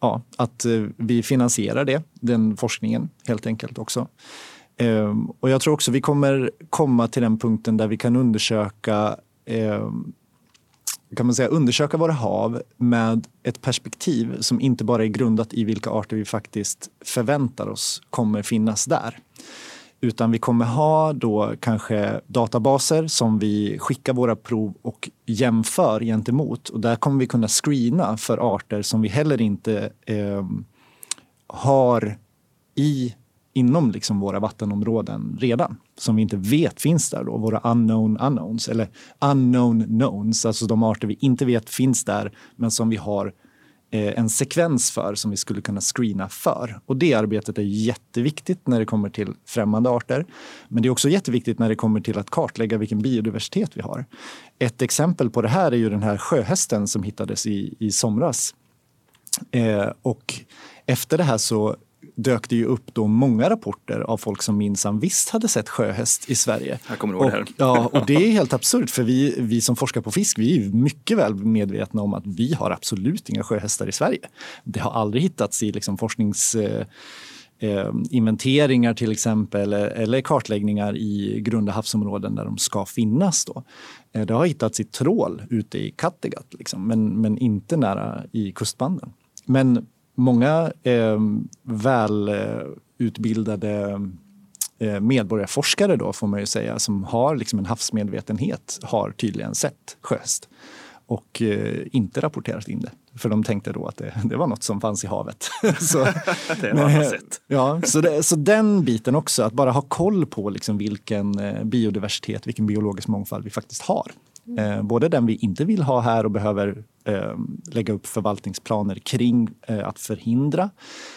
ja, att vi finansierar det, den forskningen helt enkelt också. Ehm, och jag tror också vi kommer komma till den punkten där vi kan undersöka ehm, kan man säga, undersöka våra hav med ett perspektiv som inte bara är grundat i vilka arter vi faktiskt förväntar oss kommer finnas där. Utan vi kommer ha då kanske databaser som vi skickar våra prov och jämför gentemot. Och där kommer vi kunna screena för arter som vi heller inte eh, har i inom liksom våra vattenområden redan som vi inte vet finns där. Då. Våra unknown unknowns, eller unknown knowns, alltså de arter vi inte vet finns där men som vi har eh, en sekvens för som vi skulle kunna screena för. Och det arbetet är jätteviktigt när det kommer till främmande arter. Men det är också jätteviktigt när det kommer till att kartlägga vilken biodiversitet vi har. Ett exempel på det här är ju den här sjöhästen som hittades i, i somras. Eh, och efter det här så dök det ju upp då många rapporter av folk som minsann visst hade sett sjöhäst i Sverige. Jag kommer ihåg och, det här. Ja, och det är helt absurt för vi, vi som forskar på fisk, vi är mycket väl medvetna om att vi har absolut inga sjöhästar i Sverige. Det har aldrig hittats i liksom forsknings eh, inventeringar till exempel eller kartläggningar i grunda havsområden där de ska finnas. Då. Eh, det har hittats i trål ute i Kattegatt, liksom, men, men inte nära i kustbanden. Men många eh, välutbildade eh, medborgarforskare då, får man ju säga, som har liksom en havsmedvetenhet har tydligen sett sjöst och eh, inte rapporterat in det. För de tänkte då att det, det var något som fanns i havet. så, det har sett. Ja, så, det, så den biten också, att bara ha koll på liksom vilken eh, biodiversitet, vilken biologisk mångfald vi faktiskt har. Eh, både den vi inte vill ha här och behöver eh, lägga upp förvaltningsplaner kring eh, att förhindra.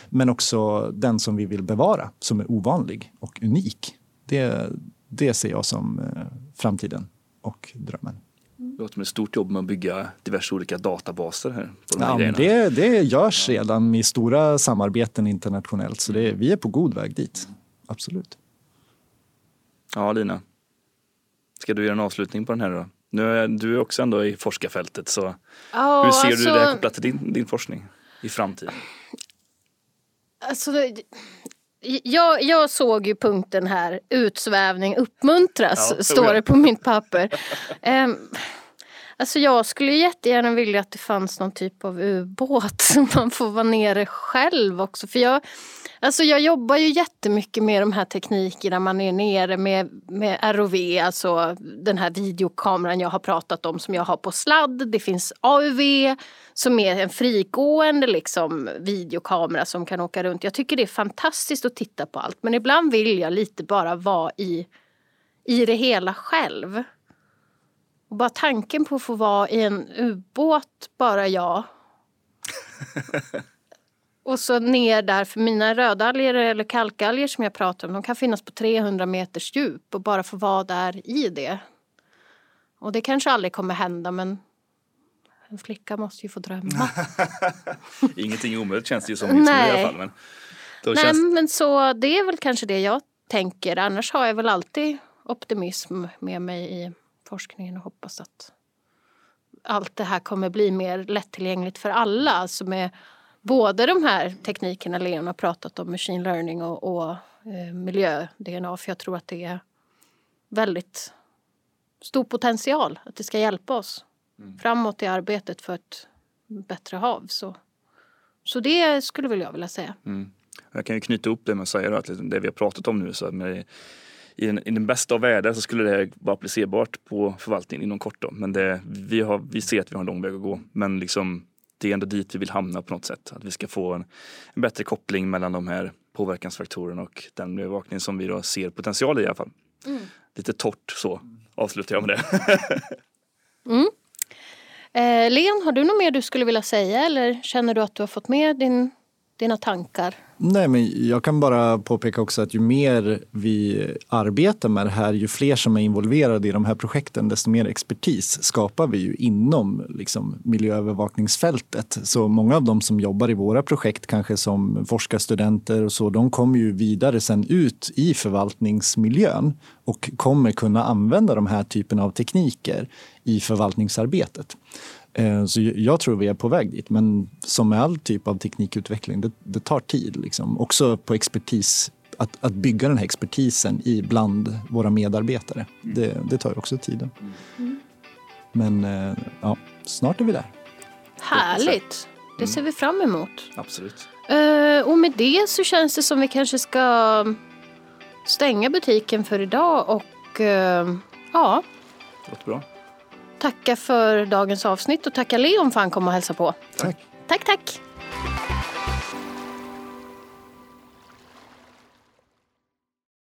Men också den som vi vill bevara, som är ovanlig och unik. Det, det ser jag som eh, framtiden och drömmen. Det låter som ett stort jobb med att bygga diverse olika databaser här. På de här ja, det, det görs redan i stora samarbeten internationellt så det, vi är på god väg dit. Absolut. Ja, Lina. Ska du göra en avslutning på den här då? Nu är du också ändå i forskarfältet så ja, hur ser alltså, du det här kopplat till din, din forskning i framtiden? Alltså, jag, jag såg ju punkten här, utsvävning uppmuntras, ja, står det på mitt papper. um, alltså jag skulle jättegärna vilja att det fanns någon typ av ubåt så man får vara nere själv också. För jag, Alltså jag jobbar ju jättemycket med de här teknikerna. Man är nere med, med ROV, alltså den här videokameran jag har pratat om som jag har på sladd. Det finns AUV som är en frigående liksom, videokamera som kan åka runt. Jag tycker det är fantastiskt att titta på allt men ibland vill jag lite bara vara i, i det hela själv. Och bara tanken på att få vara i en ubåt, bara jag. Och så ner där, för mina rödalger eller kalkalger som jag pratar om, de kan finnas på 300 meters djup och bara få vara där i det. Och det kanske aldrig kommer hända men en flicka måste ju få drömma. Ingenting omöjligt känns det ju som just nu i alla fall. Men Nej känns... men så det är väl kanske det jag tänker. Annars har jag väl alltid optimism med mig i forskningen och hoppas att allt det här kommer bli mer lättillgängligt för alla. Alltså med både de här teknikerna Leon har pratat om, machine learning och, och eh, miljö-DNA, för jag tror att det är väldigt stor potential att det ska hjälpa oss mm. framåt i arbetet för ett bättre hav. Så, så det skulle väl jag vilja säga. Mm. Jag kan ju knyta upp det med att säga att liksom det vi har pratat om nu, så med, i, den, i den bästa av världar så skulle det här vara applicerbart på förvaltningen inom kort. Då. Men det, vi, har, vi ser att vi har en lång väg att gå. Men liksom det är ändå dit vi vill hamna på något sätt. Att vi ska få en, en bättre koppling mellan de här påverkansfaktorerna och den miljöövervakning som vi då ser potential i i alla fall. Mm. Lite torrt så avslutar jag med det. mm. eh, Len, har du något mer du skulle vilja säga eller känner du att du har fått med din dina tankar? Nej, men jag kan bara påpeka också att ju mer vi arbetar med det här, ju fler som är involverade i de här projekten, desto mer expertis skapar vi ju inom liksom, miljöövervakningsfältet. Så många av de som jobbar i våra projekt, kanske som forskarstudenter och så, de kommer ju vidare sen ut i förvaltningsmiljön och kommer kunna använda de här typen av tekniker i förvaltningsarbetet. Eh, så jag tror vi är på väg dit. Men som med all typ av teknikutveckling, det, det tar tid. Liksom. Också på expertis, att, att bygga den här expertisen i bland våra medarbetare. Det, det tar också tid. Mm. Men eh, ja, snart är vi där. Härligt! Det ser vi fram emot. Absolut. Uh, och med det så känns det som vi kanske ska stänga butiken för idag och ja. Låter bra tacka för dagens avsnitt och tacka Leon för att han kom och hälsade på. Tack. Tack, tack.